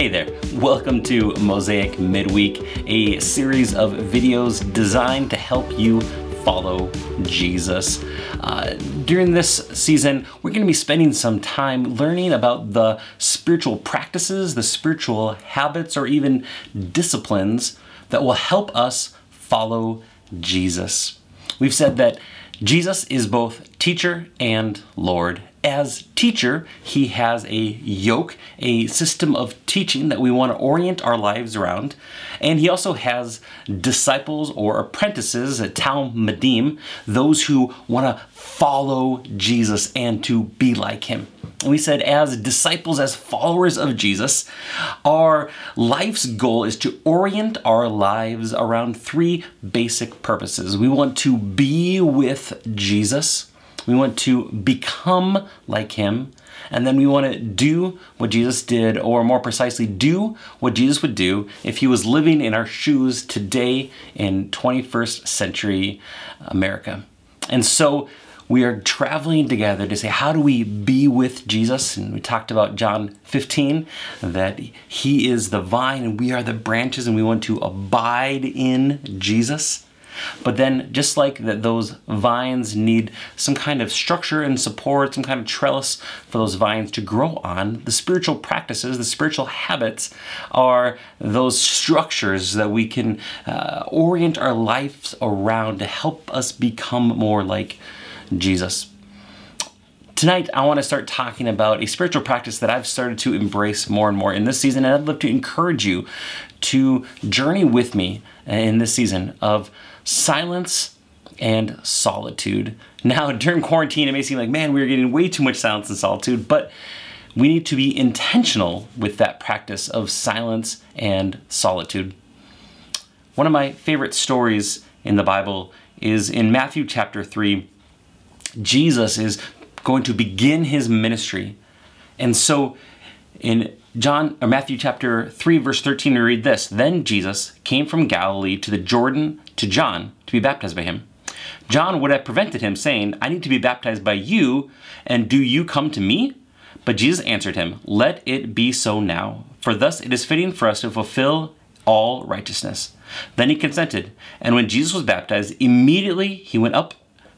Hey there, welcome to Mosaic Midweek, a series of videos designed to help you follow Jesus. Uh, during this season, we're going to be spending some time learning about the spiritual practices, the spiritual habits, or even disciplines that will help us follow Jesus. We've said that Jesus is both teacher and Lord. As teacher, he has a yoke, a system of teaching that we want to orient our lives around. And he also has disciples or apprentices, Talmidim, those who want to follow Jesus and to be like him. And we said, as disciples, as followers of Jesus, our life's goal is to orient our lives around three basic purposes. We want to be with Jesus, we want to become like him, and then we want to do what Jesus did, or more precisely, do what Jesus would do if he was living in our shoes today in 21st century America. And so we are traveling together to say, how do we be with Jesus? And we talked about John 15, that he is the vine and we are the branches, and we want to abide in Jesus. But then, just like that, those vines need some kind of structure and support, some kind of trellis for those vines to grow on, the spiritual practices, the spiritual habits are those structures that we can uh, orient our lives around to help us become more like Jesus. Tonight, I want to start talking about a spiritual practice that I've started to embrace more and more in this season, and I'd love to encourage you to journey with me in this season of silence and solitude. Now, during quarantine, it may seem like, man, we're getting way too much silence and solitude, but we need to be intentional with that practice of silence and solitude. One of my favorite stories in the Bible is in Matthew chapter 3 Jesus is going to begin his ministry. And so in John or Matthew chapter 3 verse 13 we read this, then Jesus came from Galilee to the Jordan to John to be baptized by him. John would have prevented him saying, I need to be baptized by you and do you come to me? But Jesus answered him, Let it be so now, for thus it is fitting for us to fulfill all righteousness. Then he consented, and when Jesus was baptized, immediately he went up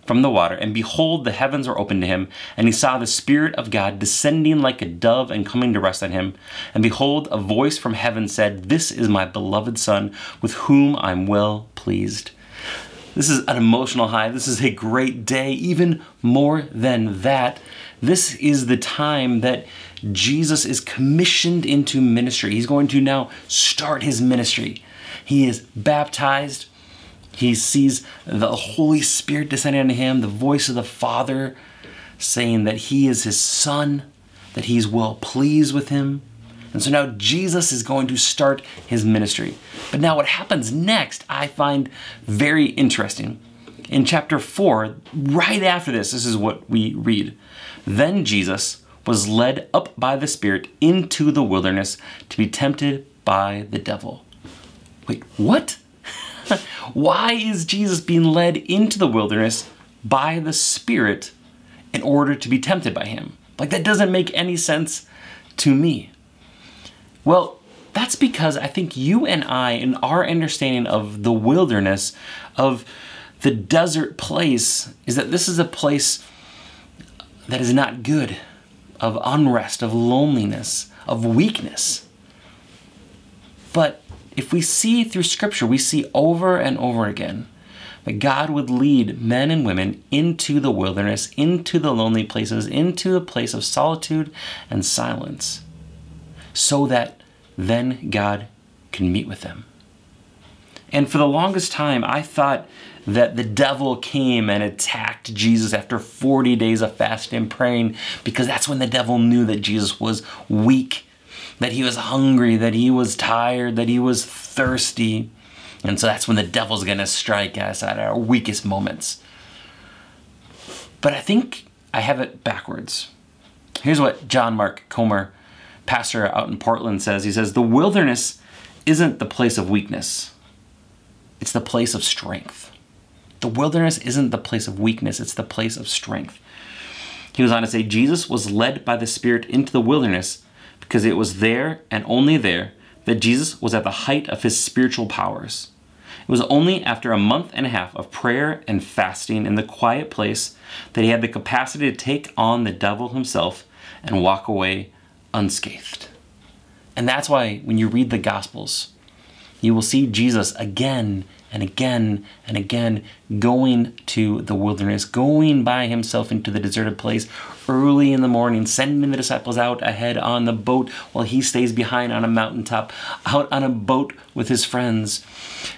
from the water, and behold, the heavens were opened to him, and he saw the Spirit of God descending like a dove and coming to rest on him. And behold, a voice from heaven said, This is my beloved Son, with whom I'm well pleased. This is an emotional high. This is a great day. Even more than that, this is the time that Jesus is commissioned into ministry. He's going to now start his ministry. He is baptized he sees the Holy Spirit descending on him, the voice of the Father saying that he is his son, that he's well pleased with him. And so now Jesus is going to start his ministry. But now, what happens next, I find very interesting. In chapter 4, right after this, this is what we read. Then Jesus was led up by the Spirit into the wilderness to be tempted by the devil. Wait, what? Why is Jesus being led into the wilderness by the Spirit in order to be tempted by Him? Like, that doesn't make any sense to me. Well, that's because I think you and I, in our understanding of the wilderness, of the desert place, is that this is a place that is not good, of unrest, of loneliness, of weakness. But if we see through Scripture, we see over and over again that God would lead men and women into the wilderness, into the lonely places, into a place of solitude and silence, so that then God can meet with them. And for the longest time, I thought that the devil came and attacked Jesus after 40 days of fasting and praying because that's when the devil knew that Jesus was weak that he was hungry, that he was tired, that he was thirsty. And so that's when the devil's going to strike us at our weakest moments. But I think I have it backwards. Here's what John Mark Comer, pastor out in Portland, says He says, The wilderness isn't the place of weakness, it's the place of strength. The wilderness isn't the place of weakness, it's the place of strength. He was on to say, Jesus was led by the Spirit into the wilderness because it was there and only there that Jesus was at the height of his spiritual powers. It was only after a month and a half of prayer and fasting in the quiet place that he had the capacity to take on the devil himself and walk away unscathed. And that's why when you read the Gospels, you will see Jesus again and again and again going to the wilderness, going by himself into the deserted place early in the morning, sending the disciples out ahead on the boat while he stays behind on a mountaintop, out on a boat with his friends,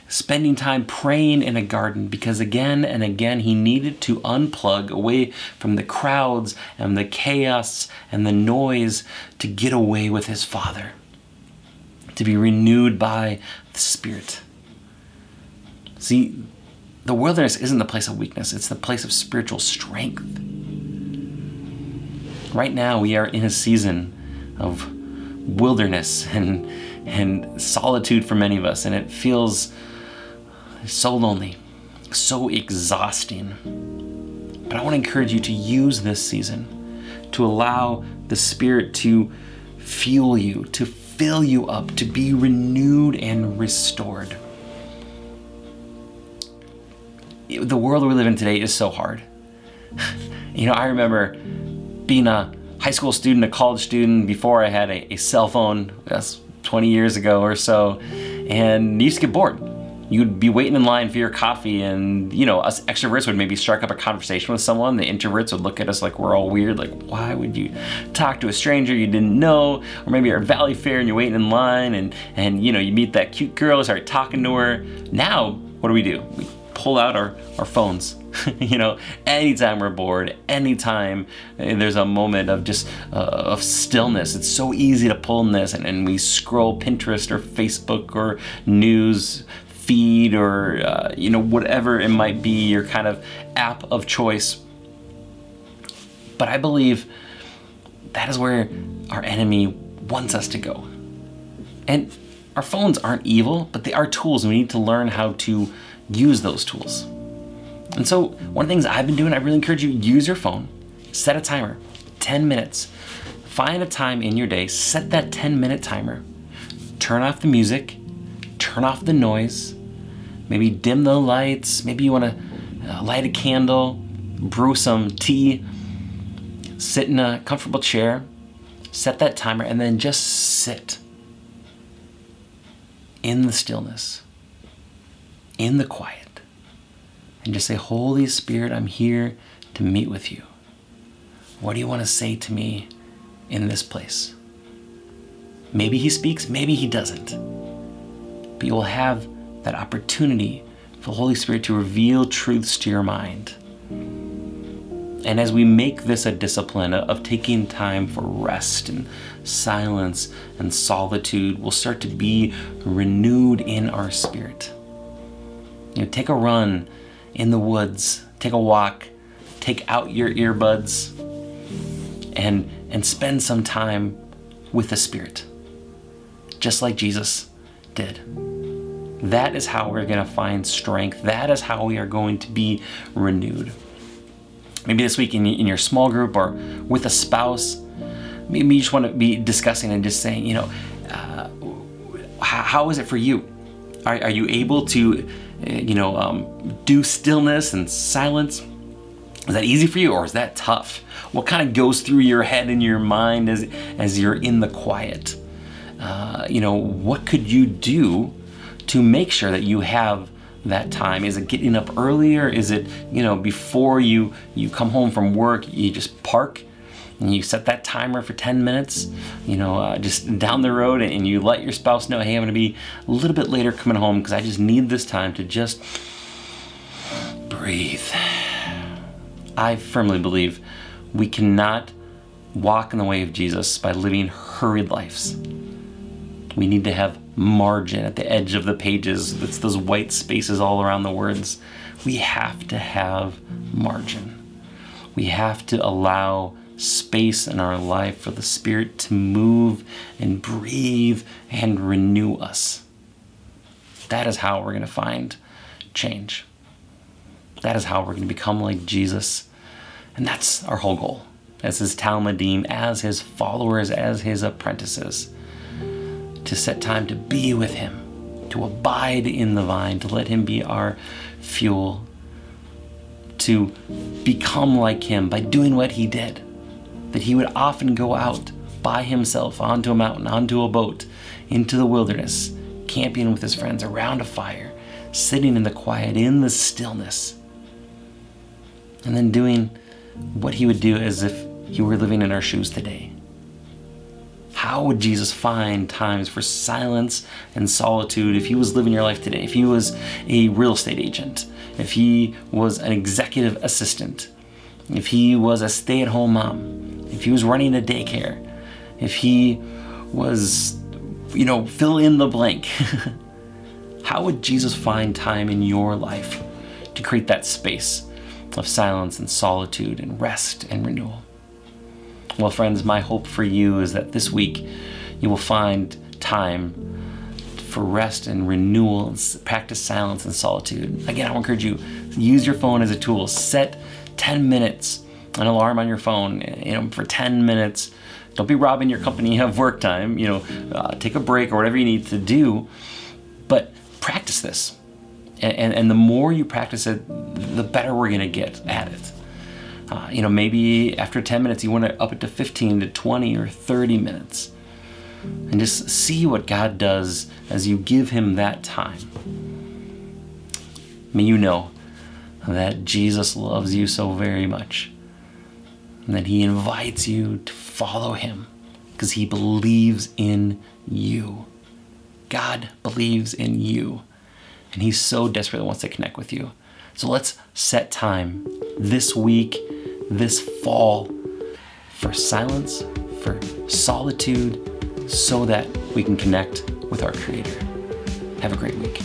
spending time praying in a garden because again and again he needed to unplug away from the crowds and the chaos and the noise to get away with his Father, to be renewed by the Spirit. See, the wilderness isn't the place of weakness, it's the place of spiritual strength. Right now, we are in a season of wilderness and, and solitude for many of us, and it feels so lonely, so exhausting. But I want to encourage you to use this season to allow the Spirit to fuel you, to fill you up, to be renewed and restored the world we live in today is so hard. you know, I remember being a high school student, a college student before I had a, a cell phone. That's 20 years ago or so, and you used to get bored. You'd be waiting in line for your coffee, and you know, us extroverts would maybe strike up a conversation with someone. The introverts would look at us like we're all weird, like, why would you talk to a stranger you didn't know? Or maybe you're at Valleyfair and you're waiting in line, and and you know, you meet that cute girl, start talking to her. Now, what do we do? We pull out our, our phones. you know, anytime we're bored, anytime there's a moment of just uh, of stillness, it's so easy to pull in this and, and we scroll Pinterest or Facebook or news feed or uh, you know whatever it might be your kind of app of choice. But I believe that is where our enemy wants us to go. And our phones aren't evil, but they are tools, and we need to learn how to use those tools. And so, one of the things I've been doing, I really encourage you use your phone, set a timer, 10 minutes. Find a time in your day, set that 10 minute timer. Turn off the music, turn off the noise, maybe dim the lights, maybe you want to uh, light a candle, brew some tea, sit in a comfortable chair, set that timer, and then just sit in the stillness in the quiet and just say, Holy Spirit, I'm here to meet with you. What do you want to say to me in this place? Maybe he speaks, maybe he doesn't. But you will have that opportunity for the Holy Spirit to reveal truths to your mind. And as we make this a discipline of taking time for rest and silence and solitude, we'll start to be renewed in our spirit. You know, take a run in the woods, take a walk, take out your earbuds, and and spend some time with the Spirit, just like Jesus did. That is how we're going to find strength. That is how we are going to be renewed. Maybe this week in, in your small group or with a spouse, maybe you just want to be discussing and just saying, you know, uh, how, how is it for you? Are, are you able to you know, um, do stillness and silence? Is that easy for you or is that tough? What kind of goes through your head and your mind as, as you're in the quiet? Uh, you know, what could you do to make sure that you have that time? Is it getting up earlier? Is it, you know, before you, you come home from work, you just park and you set that timer for 10 minutes, you know, uh, just down the road, and you let your spouse know, hey, I'm gonna be a little bit later coming home because I just need this time to just breathe. I firmly believe we cannot walk in the way of Jesus by living hurried lives. We need to have margin at the edge of the pages. It's those white spaces all around the words. We have to have margin. We have to allow space in our life for the Spirit to move and breathe and renew us. That is how we're going to find change. That is how we're going to become like Jesus. And that's our whole goal as his Talmidim, as his followers, as his apprentices, to set time to be with him, to abide in the vine, to let him be our fuel, to become like him by doing what he did. That he would often go out by himself onto a mountain, onto a boat, into the wilderness, camping with his friends around a fire, sitting in the quiet, in the stillness, and then doing what he would do as if he were living in our shoes today. How would Jesus find times for silence and solitude if he was living your life today? If he was a real estate agent, if he was an executive assistant, if he was a stay at home mom, if he was running a daycare, if he was, you know, fill in the blank. How would Jesus find time in your life to create that space of silence and solitude and rest and renewal? Well, friends, my hope for you is that this week you will find time for rest and renewal practice silence and solitude. Again, I encourage you use your phone as a tool. Set 10 minutes, an alarm on your phone, you know, for 10 minutes. Don't be robbing your company of work time. You know, uh, take a break or whatever you need to do, but practice this. And, and, and the more you practice it, the better we're to get at it. Uh, you know, maybe after 10 minutes, you want to up it to 15 to 20 or 30 minutes. And just see what God does as you give Him that time. May you know that Jesus loves you so very much and that He invites you to follow Him because He believes in you. God believes in you, and He so desperately wants to connect with you. So let's set time this week, this fall, for silence, for solitude, so that we can connect with our Creator. Have a great week.